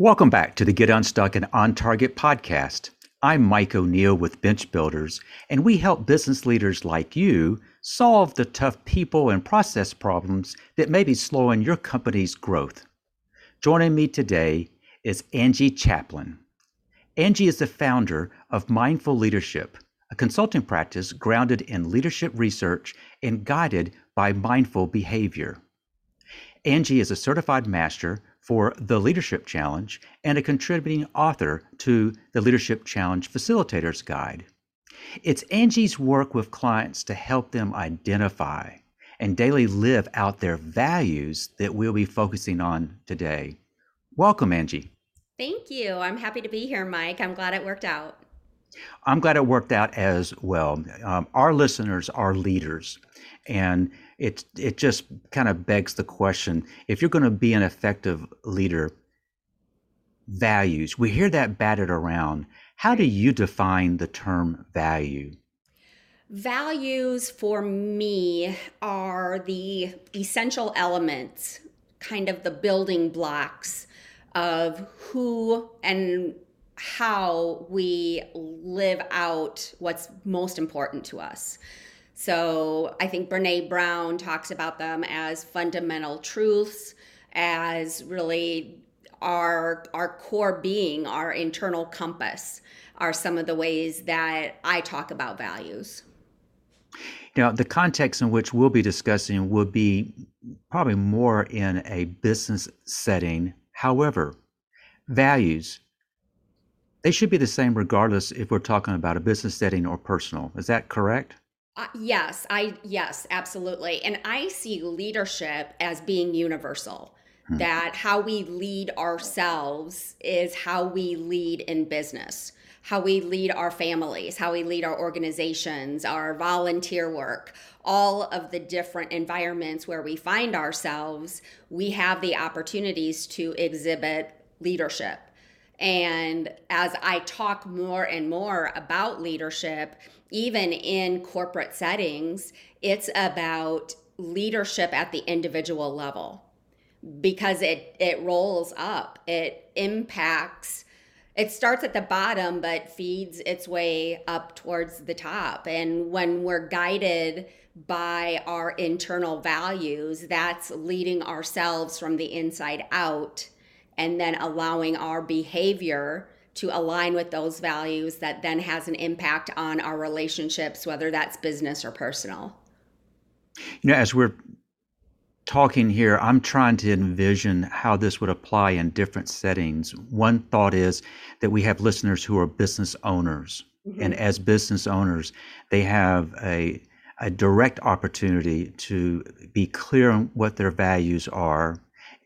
Welcome back to the Get Unstuck and On Target podcast. I'm Mike O'Neill with Bench Builders, and we help business leaders like you solve the tough people and process problems that may be slowing your company's growth. Joining me today is Angie Chaplin. Angie is the founder of Mindful Leadership, a consulting practice grounded in leadership research and guided by mindful behavior. Angie is a certified master for the Leadership Challenge and a contributing author to the Leadership Challenge Facilitator's Guide. It's Angie's work with clients to help them identify and daily live out their values that we'll be focusing on today. Welcome, Angie. Thank you. I'm happy to be here, Mike. I'm glad it worked out. I'm glad it worked out as well. Um, our listeners are leaders, and it it just kind of begs the question: if you're going to be an effective leader, values. We hear that batted around. How do you define the term value? Values for me are the essential elements, kind of the building blocks of who and how we live out what's most important to us. So I think Brene Brown talks about them as fundamental truths, as really our our core being, our internal compass are some of the ways that I talk about values. Now, the context in which we'll be discussing will be probably more in a business setting. However, values they should be the same regardless if we're talking about a business setting or personal. Is that correct? Uh, yes, I yes, absolutely. And I see leadership as being universal. Hmm. That how we lead ourselves is how we lead in business, how we lead our families, how we lead our organizations, our volunteer work, all of the different environments where we find ourselves, we have the opportunities to exhibit leadership. And as I talk more and more about leadership, even in corporate settings, it's about leadership at the individual level because it it rolls up. It impacts it starts at the bottom but feeds its way up towards the top. And when we're guided by our internal values, that's leading ourselves from the inside out and then allowing our behavior to align with those values that then has an impact on our relationships, whether that's business or personal. You know, as we're talking here, I'm trying to envision how this would apply in different settings. One thought is that we have listeners who are business owners. Mm-hmm. And as business owners, they have a, a direct opportunity to be clear on what their values are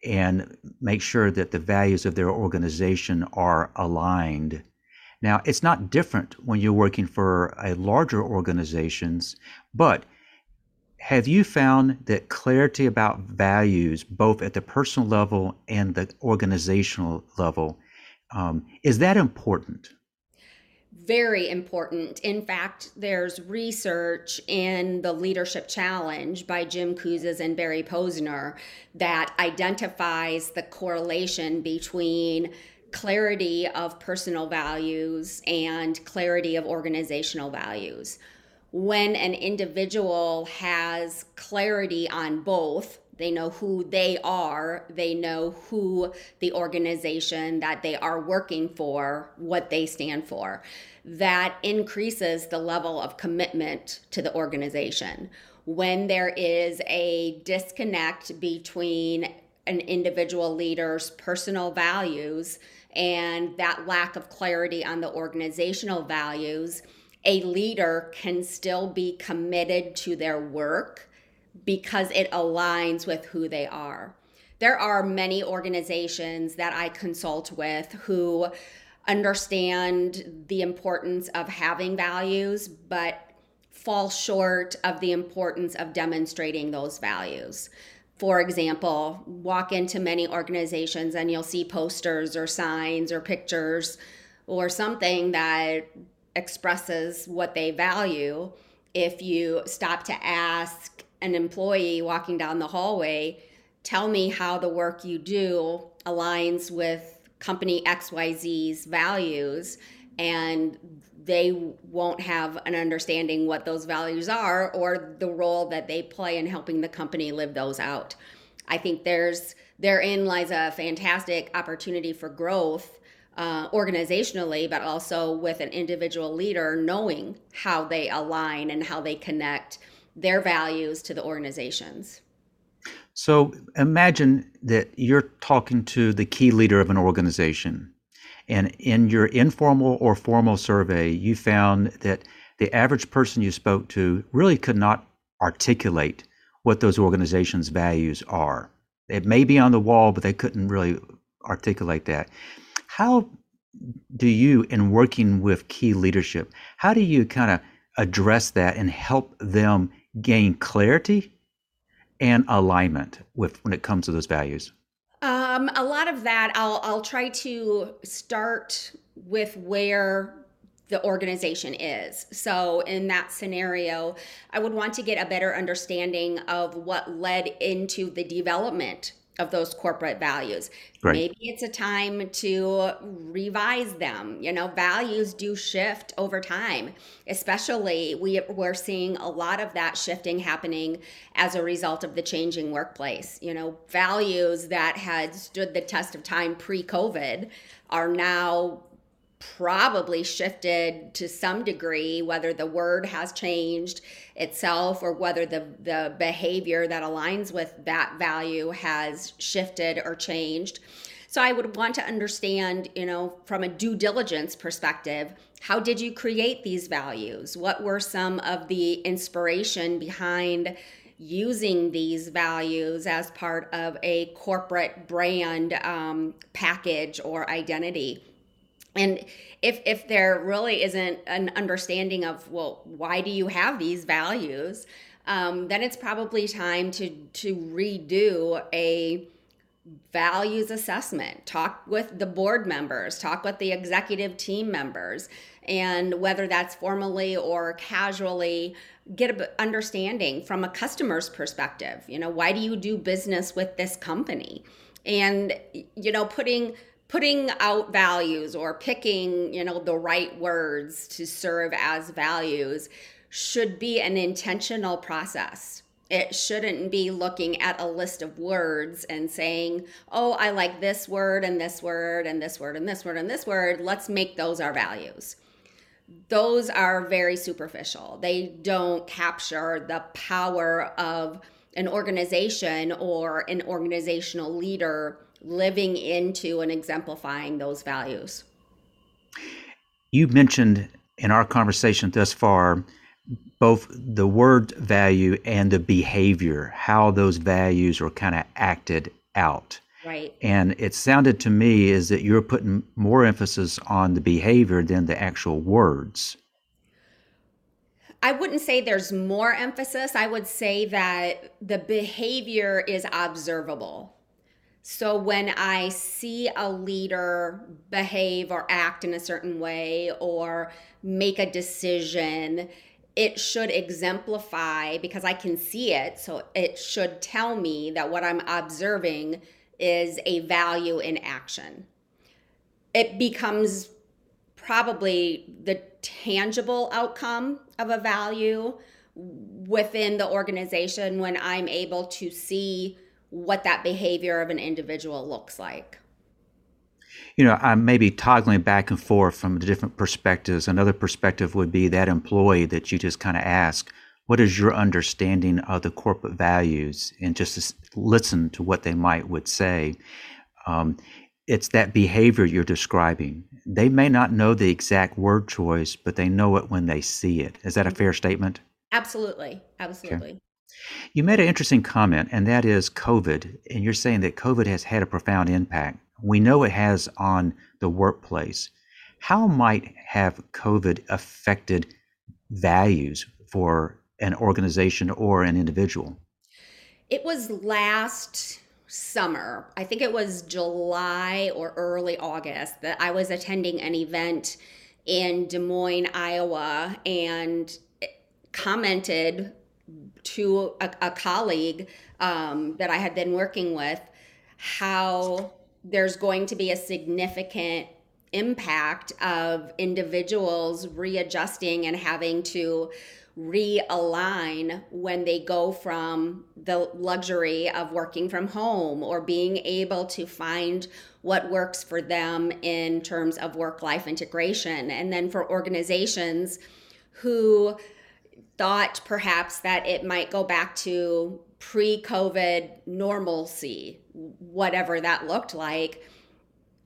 and make sure that the values of their organization are aligned. Now, it's not different when you're working for a larger organizations, but have you found that clarity about values, both at the personal level and the organizational level, um, is that important? Very important. In fact, there's research in the Leadership Challenge by Jim Kouzes and Barry Posner that identifies the correlation between clarity of personal values and clarity of organizational values. When an individual has clarity on both, they know who they are, they know who the organization that they are working for, what they stand for that increases the level of commitment to the organization. When there is a disconnect between an individual leader's personal values and that lack of clarity on the organizational values, a leader can still be committed to their work because it aligns with who they are. There are many organizations that I consult with who understand the importance of having values, but fall short of the importance of demonstrating those values. For example, walk into many organizations and you'll see posters or signs or pictures or something that expresses what they value. If you stop to ask an employee walking down the hallway, tell me how the work you do aligns with company XYZ's values and they won't have an understanding what those values are or the role that they play in helping the company live those out. I think there's therein lies a fantastic opportunity for growth uh, organizationally, but also with an individual leader knowing how they align and how they connect their values to the organization's. So imagine that you're talking to the key leader of an organization, and in your informal or formal survey, you found that the average person you spoke to really could not articulate what those organizations' values are. It may be on the wall, but they couldn't really articulate that. How do you, in working with key leadership, how do you kind of address that and help them gain clarity and alignment with when it comes to those values? Um, a lot of that, I'll I'll try to start with where the organization is. So, in that scenario, I would want to get a better understanding of what led into the development of those corporate values. Right. Maybe it's a time to revise them. You know, values do shift over time, especially we, we're seeing a lot of that shifting happening as a result of the changing workplace. You know, values that had stood the test of time pre COVID are now probably shifted to some degree, whether the word has changed itself or whether the, the behavior that aligns with that value has shifted or changed. So I would want to understand, you know, from a due diligence perspective, how did you create these values? What were some of the inspiration behind using these values as part of a corporate brand um, package or identity? And if if there really isn't an understanding of well why do you have these values um, then it's probably time to to redo a values assessment. Talk with the board members talk with the executive team members and whether that's formally or casually get a understanding from a customer's perspective. You know why do you do business with this company? And you know putting putting out values or picking, you know, the right words to serve as values should be an intentional process. It shouldn't be looking at a list of words and saying, oh, I like this word and this word and this word and this word and this word. Let's make those our values. Those are very superficial. They don't capture the power of an organization or an organizational leader living into and exemplifying those values. You mentioned in our conversation thus far both the word value and the behavior, how those values are kind of acted out. Right. And it sounded to me is that you're putting more emphasis on the behavior than the actual words. I wouldn't say there's more emphasis. I would say that the behavior is observable. So when I see a leader behave or act in a certain way or make a decision, it should exemplify because I can see it. So it should tell me that what I'm observing is a value in action. It becomes probably the tangible outcome of a value within the organization when I'm able to see what that behavior of an individual looks like. You know, I'm maybe toggling back and forth from the different perspectives. Another perspective would be that employee that you just kind of ask, what is your understanding of the corporate values? And just listen to what they might would say. Um, it's that behavior you're describing. They may not know the exact word choice, but they know it when they see it. Is that a fair statement? Absolutely. Absolutely. Okay. You made an interesting comment, and that is COVID. And you're saying that COVID has had a profound impact. We know it has on the workplace. How might have COVID affected values for an organization or an individual? It was last summer. I think it was July or early August that I was attending an event in Des Moines, Iowa, and commented to a, a colleague um, that I had been working with how there's going to be a significant impact of individuals readjusting and having to realign when they go from the luxury of working from home or being able to find what works for them in terms of work life integration. And then for organizations who thought perhaps that it might go back to pre COVID normalcy, whatever that looked like.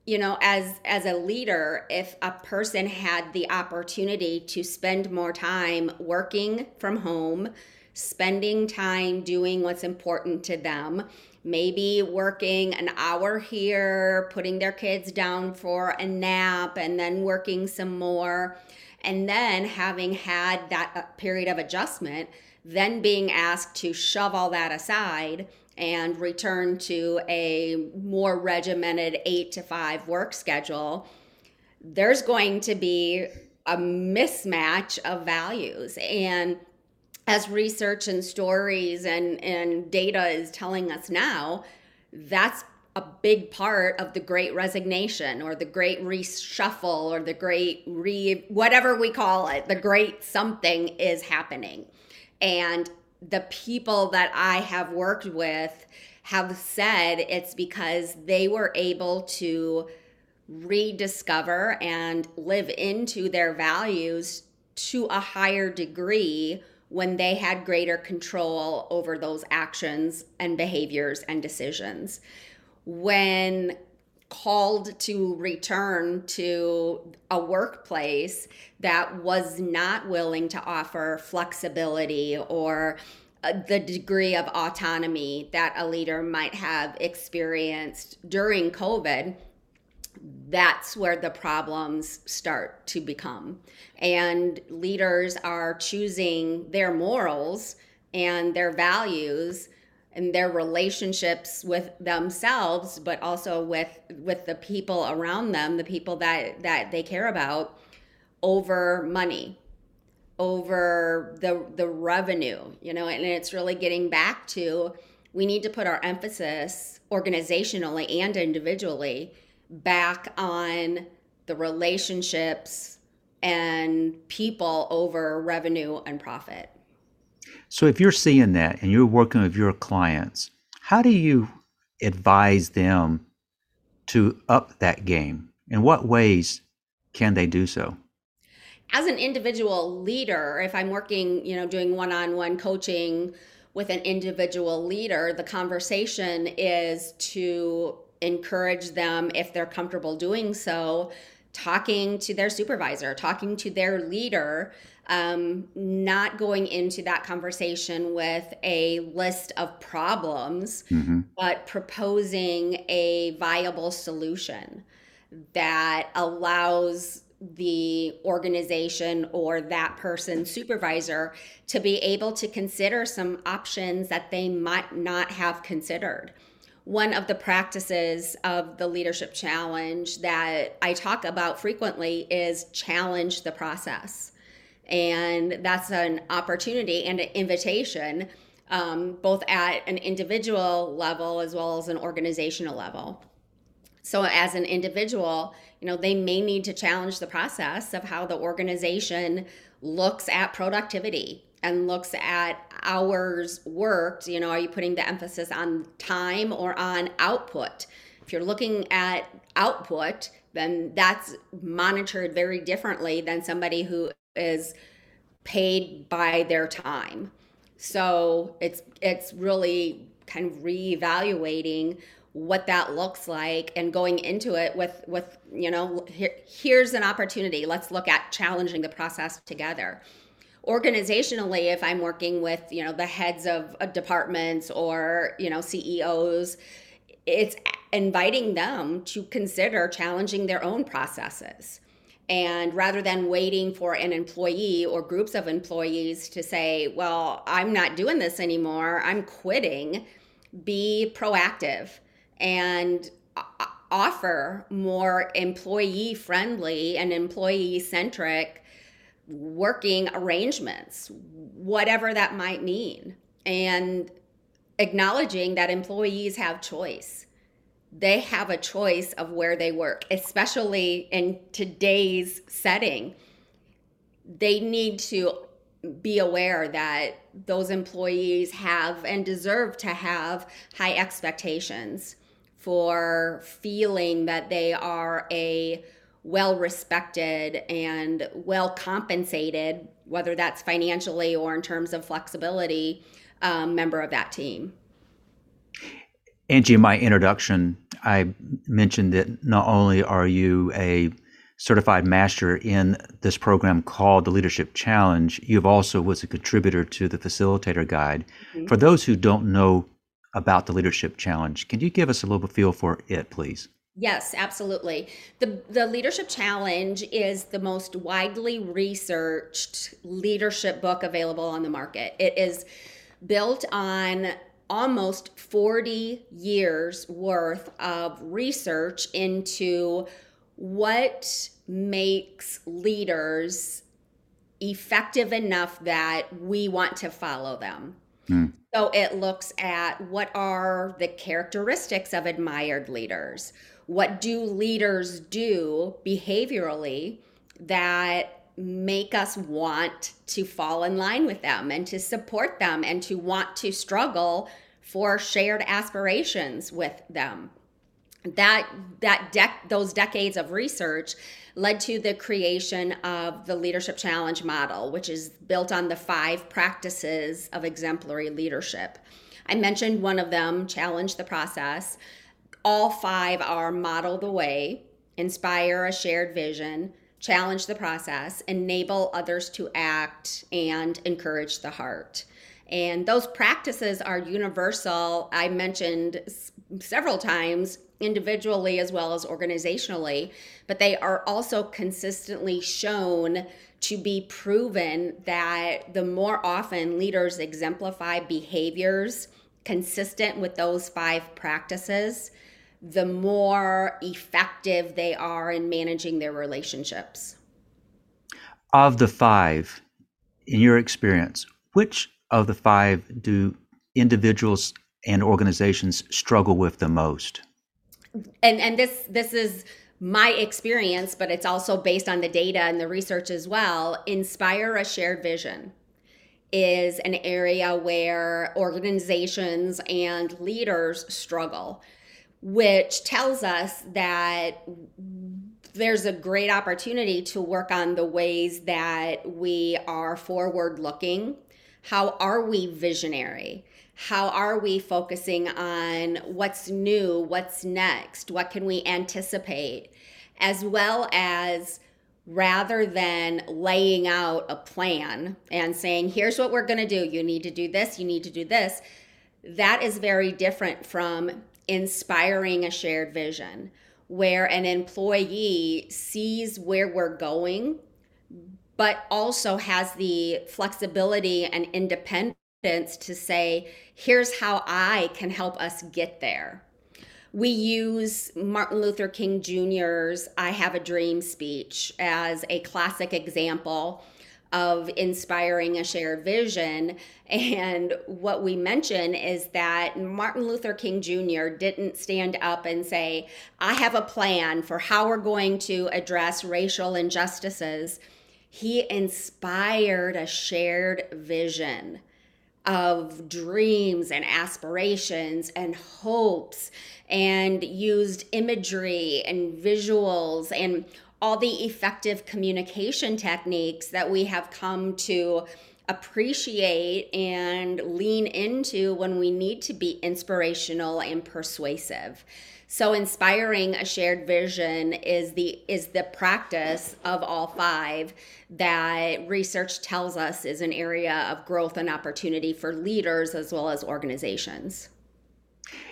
You know as as a leader if a person had the opportunity to spend more time working from home spending time doing what's important to them maybe working an hour here putting their kids down for a nap and then working some more and then having had that uh, period of adjustment then being asked to shove all that aside and return to a more regimented eight to five work schedule, there's going to be a mismatch of values. And as research and stories and, and data is telling us now, that's a big part of the great resignation or the great reshuffle or the great re whatever we call it, the great something is happening. And the people that I have worked with have said it's because they were able to rediscover and live into their values to a higher degree when they had greater control over those actions and behaviors and decisions. When called to return to a workplace that was not willing to offer flexibility or uh, the degree of autonomy that a leader might have experienced during COVID, that's where the problems start to become. And leaders are choosing their morals and their values and their relationships with themselves but also with with the people around them the people that that they care about over money over the the revenue you know and it's really getting back to we need to put our emphasis organizationally and individually back on the relationships and people over revenue and profit so if you're seeing that and you're working with your clients, how do you advise them to up that game? In what ways can they do so? As an individual leader, if I'm working, you know, doing one-on-one coaching with an individual leader, the conversation is to encourage them if they're comfortable doing so talking to their supervisor, talking to their leader um, not going into that conversation with a list of problems, mm-hmm. but proposing a viable solution that allows the organization or that person's supervisor to be able to consider some options that they might not have considered. One of the practices of the leadership challenge that I talk about frequently is challenge the process. And that's an opportunity and an invitation um, both at an individual level as well as an organizational level. So as an individual you know they may need to challenge the process of how the organization looks at productivity and looks at hours worked you know are you putting the emphasis on time or on output? If you're looking at output then that's monitored very differently than somebody who is paid by their time. So it's it's really kind of reevaluating what that looks like and going into it with with you know here, here's an opportunity. Let's look at challenging the process together organizationally if i'm working with you know the heads of uh, departments or you know ceos it's inviting them to consider challenging their own processes. And rather than waiting for an employee or groups of employees to say, well, I'm not doing this anymore, I'm quitting, be proactive and uh, offer more employee friendly and employee centric working arrangements, whatever that might mean. And acknowledging that employees have choice they have a choice of where they work, especially in today's setting. They need to be aware that those employees have and deserve to have high expectations for feeling that they are a well respected and well compensated, whether that's financially or in terms of flexibility, um, member of that team. Angie, in my introduction, I mentioned that not only are you a certified master in this program called the Leadership Challenge, you've also was a contributor to the Facilitator Guide. Mm-hmm. For those who don't know about the Leadership Challenge, can you give us a little feel for it, please? Yes, absolutely. The the Leadership Challenge is the most widely researched leadership book available on the market. It is built on almost 40 years worth of research into what makes leaders effective enough that we want to follow them. Mm. So it looks at what are the characteristics of admired leaders? What do leaders do behaviorally that make us want to fall in line with them and to support them and to want to struggle for shared aspirations with them? That that dec- those decades of research led to the creation of the leadership challenge model which is built on the five practices of exemplary leadership. I mentioned one of them challenge the process all five are model the way inspire a shared vision challenge the process, enable others to act, and encourage the heart. And those practices are universal. I mentioned several times individually as well as organizationally, but they are also consistently shown to be proven that the more often leaders exemplify behaviors consistent with those five practices, the more effective they are in managing their relationships. Of the five, in your experience, which of the five do individuals and organizations struggle with the most? And and this this is my experience, but it's also based on the data and the research as well. Inspire a shared vision is an area where organizations and leaders struggle which tells us that there's a great opportunity to work on the ways that we are forward looking. How are we visionary? How are we focusing on what's new, what's next, what can we anticipate, as well as rather than laying out a plan and saying, here's what we're going to do. You need to do this, you need to do this. That is very different from inspiring a shared vision where an employee sees where we're going, but also has the flexibility and independence to say, here's how I can help us get there. We use Martin Luther King Jr.'s I Have a Dream speech as a classic example of inspiring a shared vision. And what we mention is that Martin Luther King Jr. didn't stand up and say, I have a plan for how we're going to address racial injustices. He inspired a shared vision of dreams and aspirations and hopes and used imagery and visuals and all the effective communication techniques that we have come to appreciate and lean into when we need to be inspirational and persuasive. So inspiring a shared vision is the is the practice of all five that research tells us is an area of growth and opportunity for leaders as well as organizations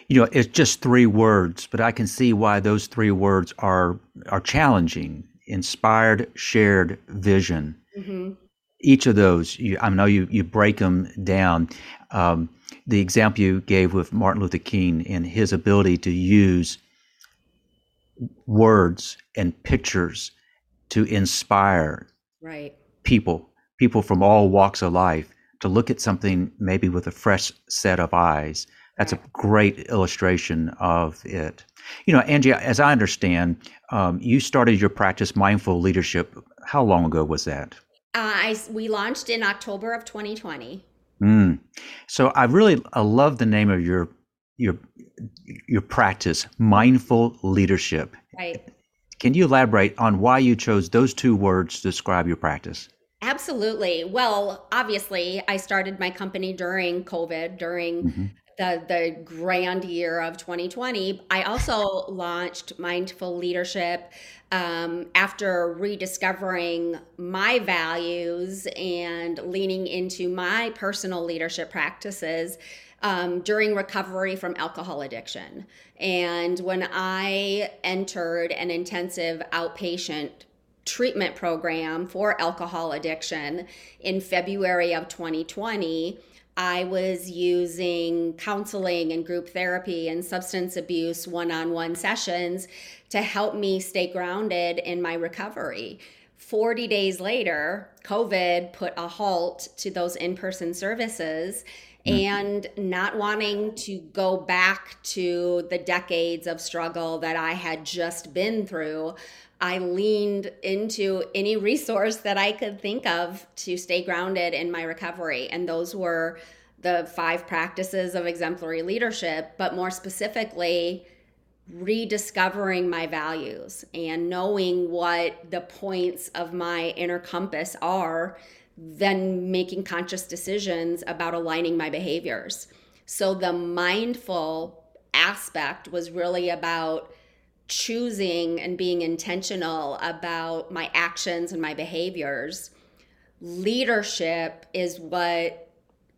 you know it's just three words but i can see why those three words are are challenging. Inspired shared vision. Mm-hmm. each of those you, i know you you break them down. Um, the example you gave with martin luther king and his ability to use words and pictures to inspire right. people people from all walks of life to look at something maybe with a fresh set of eyes that's a great illustration of it. You know, Angie, as I understand, um, you started your practice, Mindful Leadership. How long ago was that? Uh, I, we launched in October of 2020. Mm. So I really I love the name of your your your practice, Mindful Leadership. Right. Can you elaborate on why you chose those two words to describe your practice? Absolutely. Well, obviously, I started my company during COVID, during mm-hmm. The the grand year of 2020. I also launched Mindful Leadership um, after rediscovering my values and leaning into my personal leadership practices um, during recovery from alcohol addiction. And when I entered an intensive outpatient treatment program for alcohol addiction in February of 2020, I was using counseling and group therapy and substance abuse one on one sessions to help me stay grounded in my recovery. 40 days later, COVID put a halt to those in person services. Mm-hmm. And not wanting to go back to the decades of struggle that I had just been through, I leaned into any resource that I could think of to stay grounded in my recovery. And those were the five practices of exemplary leadership, but more specifically, rediscovering my values and knowing what the points of my inner compass are, then making conscious decisions about aligning my behaviors. So the mindful aspect was really about choosing and being intentional about my actions and my behaviors, leadership is what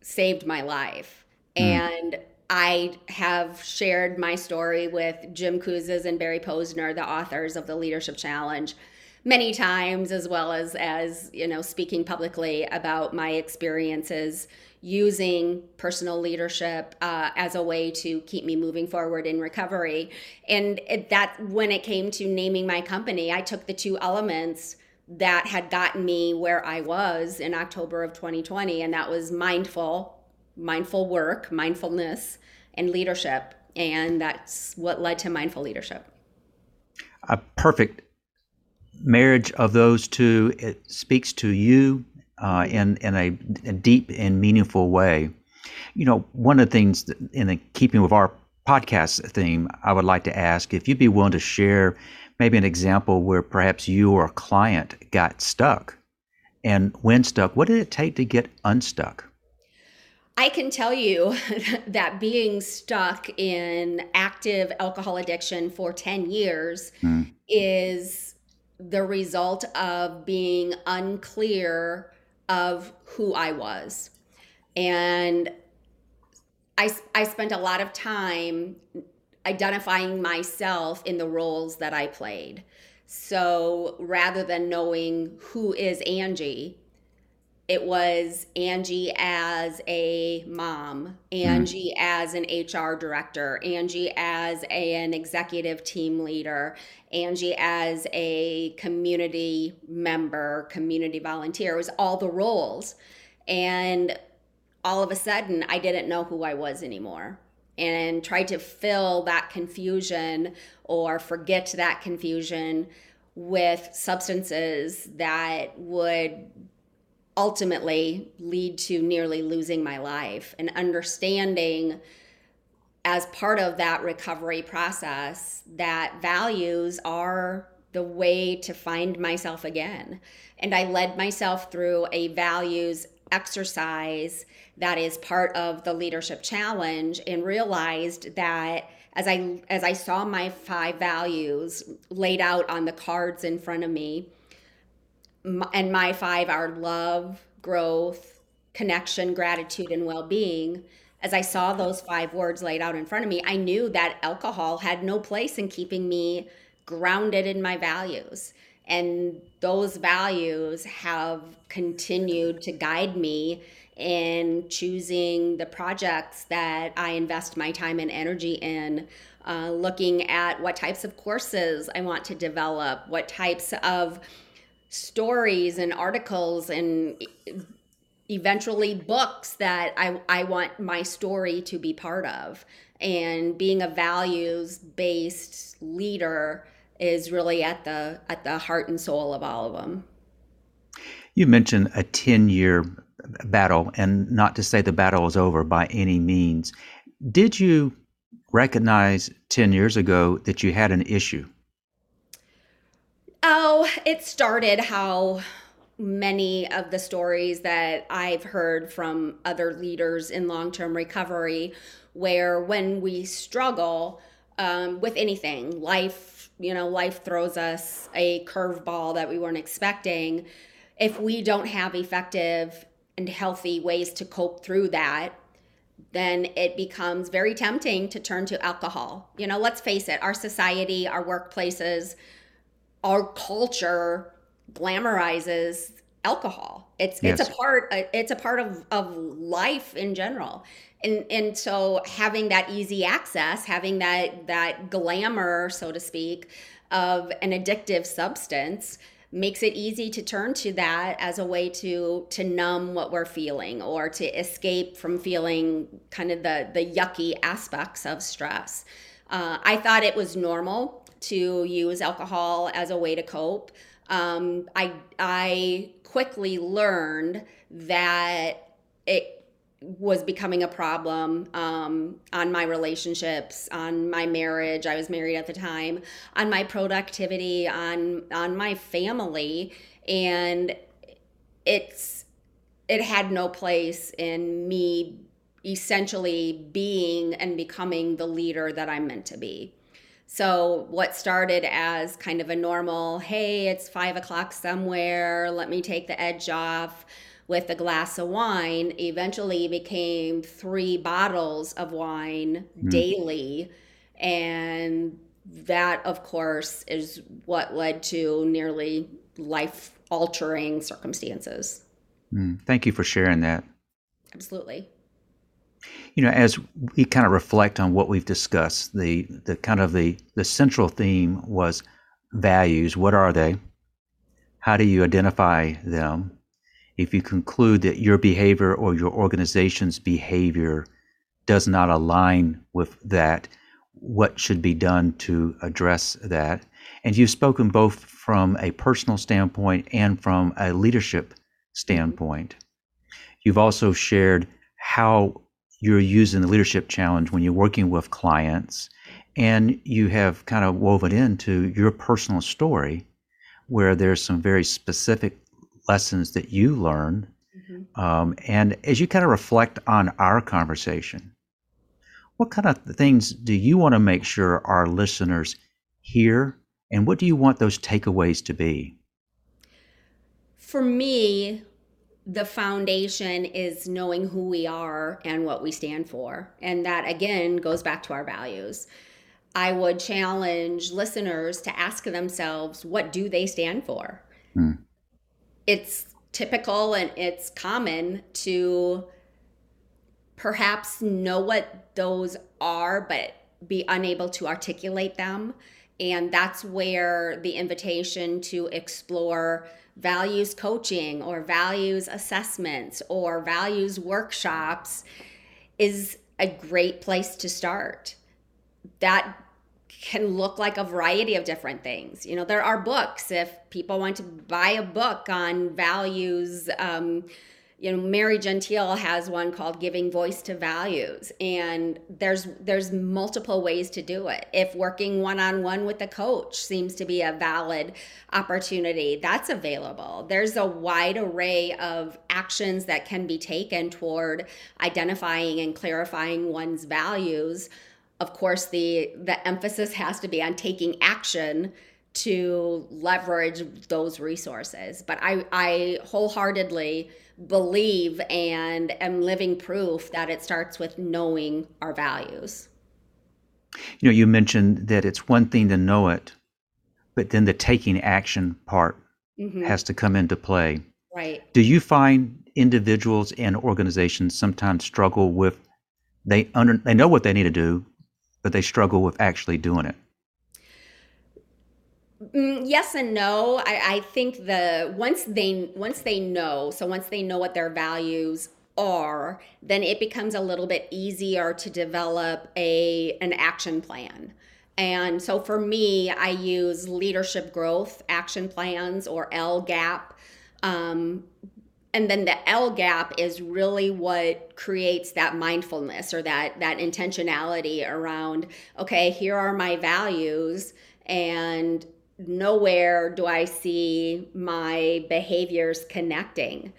saved my life. Mm. And I have shared my story with Jim Kouzes and Barry Posner, the authors of the Leadership Challenge, many times, as well as as you know, speaking publicly about my experiences using personal leadership uh, as a way to keep me moving forward in recovery. And it, that when it came to naming my company, I took the two elements that had gotten me where I was in October of 2020, and that was mindful, mindful work, mindfulness, and leadership. And that's what led to mindful leadership. A perfect marriage of those two. It speaks to you uh, in in a, a, deep and meaningful way. You know, one of the things that, in the keeping with our podcast theme, I would like to ask if you'd be willing to share maybe an example where perhaps you or a client got stuck, and when stuck, what did it take to get unstuck? I can tell you that being stuck in active alcohol addiction for 10 years mm. is the result of being unclear of who I was. And I, I spent a lot of time identifying myself in the roles that I played. So rather than knowing who is Angie, it was Angie as a mom, Angie mm. as an HR director, Angie as a, an executive team leader, Angie as a community member, community volunteer. It was all the roles. And all of a sudden, I didn't know who I was anymore and tried to fill that confusion or forget that confusion with substances that would ultimately lead to nearly losing my life and understanding as part of that recovery process that values are the way to find myself again. And I led myself through a values exercise that is part of the leadership challenge and realized that as I as I saw my five values laid out on the cards in front of me and my five are love, growth, connection, gratitude, and well being. As I saw those five words laid out in front of me, I knew that alcohol had no place in keeping me grounded in my values. And those values have continued to guide me in choosing the projects that I invest my time and energy in, uh, looking at what types of courses I want to develop, what types of stories and articles and eventually books that I, I want my story to be part of. And being a values based leader is really at the at the heart and soul of all of them. You mentioned a 10 year battle, and not to say the battle is over by any means. Did you recognize 10 years ago that you had an issue? Oh, it started how many of the stories that I've heard from other leaders in long term recovery, where when we struggle um, with anything, life, you know, life throws us a curveball that we weren't expecting. If we don't have effective and healthy ways to cope through that, then it becomes very tempting to turn to alcohol. You know, let's face it, our society, our workplaces, our culture glamorizes alcohol. It's yes. it's a part it's a part of of life in general. And and so having that easy access, having that that glamour so to speak of an addictive substance makes it easy to turn to that as a way to to numb what we're feeling or to escape from feeling kind of the the yucky aspects of stress. Uh, I thought it was normal to use alcohol as a way to cope. Um, I I quickly learned that it was becoming a problem um, on my relationships, on my marriage. I was married at the time, on my productivity, on on my family, and it's it had no place in me essentially being and becoming the leader that I'm meant to be. So, what started as kind of a normal, hey, it's five o'clock somewhere, let me take the edge off with a glass of wine eventually became three bottles of wine mm. daily. And that, of course, is what led to nearly life altering circumstances. Mm. Thank you for sharing that. Absolutely. You know, as we kind of reflect on what we've discussed, the the kind of the the central theme was values. What are they? How do you identify them? if you conclude that your behavior or your organization's behavior does not align with that, what should be done to address that? And you've spoken both from a personal standpoint and from a leadership mm-hmm. standpoint. You've also shared how you're using the leadership challenge when you're working with clients, and you have kind of woven into your personal story where there's some very specific lessons that you learn. Mm-hmm. Um, and as you kind of reflect on our conversation, what kind of things do you want to make sure our listeners hear? And what do you want those takeaways to be? For me, the foundation is knowing who we are and what we stand for. And that again goes back to our values. I would challenge listeners to ask themselves, what do they stand for? Hmm it's typical and it's common to perhaps know what those are, but be unable to articulate them. And that's where the invitation to explore values coaching or values assessments or values workshops is a great place to start. That can look like a variety of different things. You know, there are books. If people want to buy a book on values, um, you know, Mary Gentile has one called "Giving Voice to Values," and there's there's multiple ways to do it. If working one on one with a coach seems to be a valid opportunity, that's available. There's a wide array of actions that can be taken toward identifying and clarifying one's values of course the the emphasis has to be on taking action to leverage those resources but i i wholeheartedly believe and am living proof that it starts with knowing our values you know you mentioned that it's one thing to know it but then the taking action part mm-hmm. has to come into play right do you find individuals and organizations sometimes struggle with they under they know what they need to do but they struggle with actually doing it? Mm, yes and no. I, I think the once they once they know, so once they know what their values are, then it becomes a little bit easier to develop a an action plan. And so for me, I use leadership growth action plans or LGAP. Um, and then the L gap is really what creates that mindfulness or that that intentionality around okay, here are my values and nowhere do I see my behaviors connecting.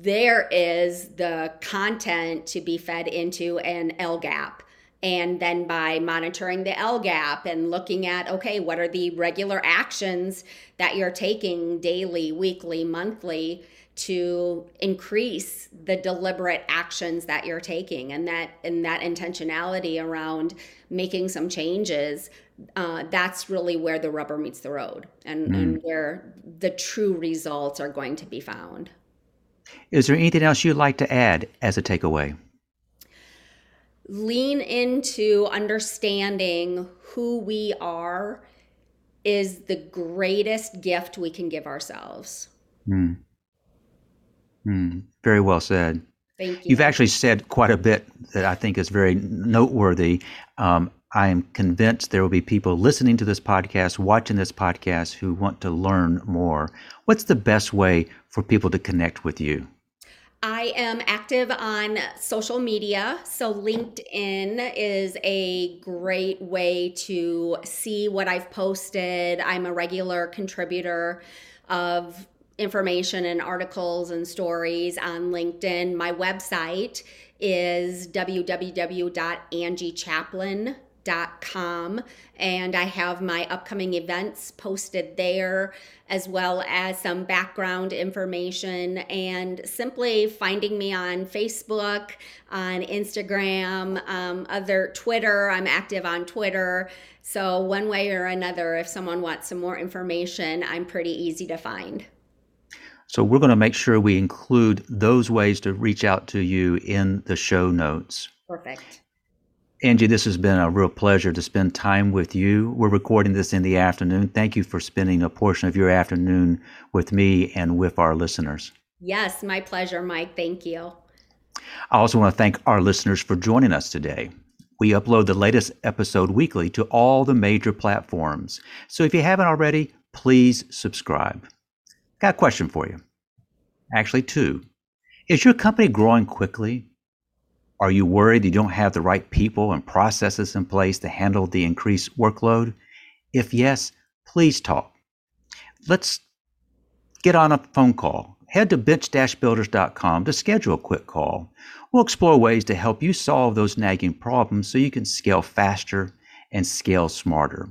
There is the content to be fed into an L gap. And then by monitoring the L gap and looking at, okay, what are the regular actions that you're taking daily, weekly, monthly to increase the deliberate actions that you're taking and that and that intentionality around making some changes uh, that's really where the rubber meets the road and, mm. and where the true results are going to be found. Is there anything else you'd like to add as a takeaway? Lean into understanding who we are is the greatest gift we can give ourselves. Mm. Mm. Very well said. Thank you. You've actually said quite a bit that I think is very noteworthy. Um, I am convinced there will be people listening to this podcast, watching this podcast, who want to learn more. What's the best way for people to connect with you? I am active on social media. So, LinkedIn is a great way to see what I've posted. I'm a regular contributor of information and articles and stories on LinkedIn. My website is www.angiechaplin.com com and I have my upcoming events posted there as well as some background information and simply finding me on Facebook, on Instagram, um, other Twitter. I'm active on Twitter. So, one way or another, if someone wants some more information, I'm pretty easy to find. So, we're going to make sure we include those ways to reach out to you in the show notes. Perfect. Angie, this has been a real pleasure to spend time with you. We're recording this in the afternoon. Thank you for spending a portion of your afternoon with me and with our listeners. Yes, my pleasure, Mike. Thank you. I also want to thank our listeners for joining us today. We upload the latest episode weekly to all the major platforms. So if you haven't already, please subscribe. Got a question for you. Actually, two. Is your company growing quickly are you worried you don't have the right people and processes in place to handle the increased workload? If yes, please talk. Let's get on a phone call. Head to bench-builders.com to schedule a quick call. We'll explore ways to help you solve those nagging problems so you can scale faster and scale smarter.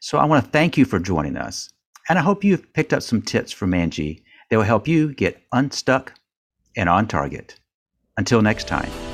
So I want to thank you for joining us. And I hope you've picked up some tips from Angie that will help you get unstuck and on target. Until next time.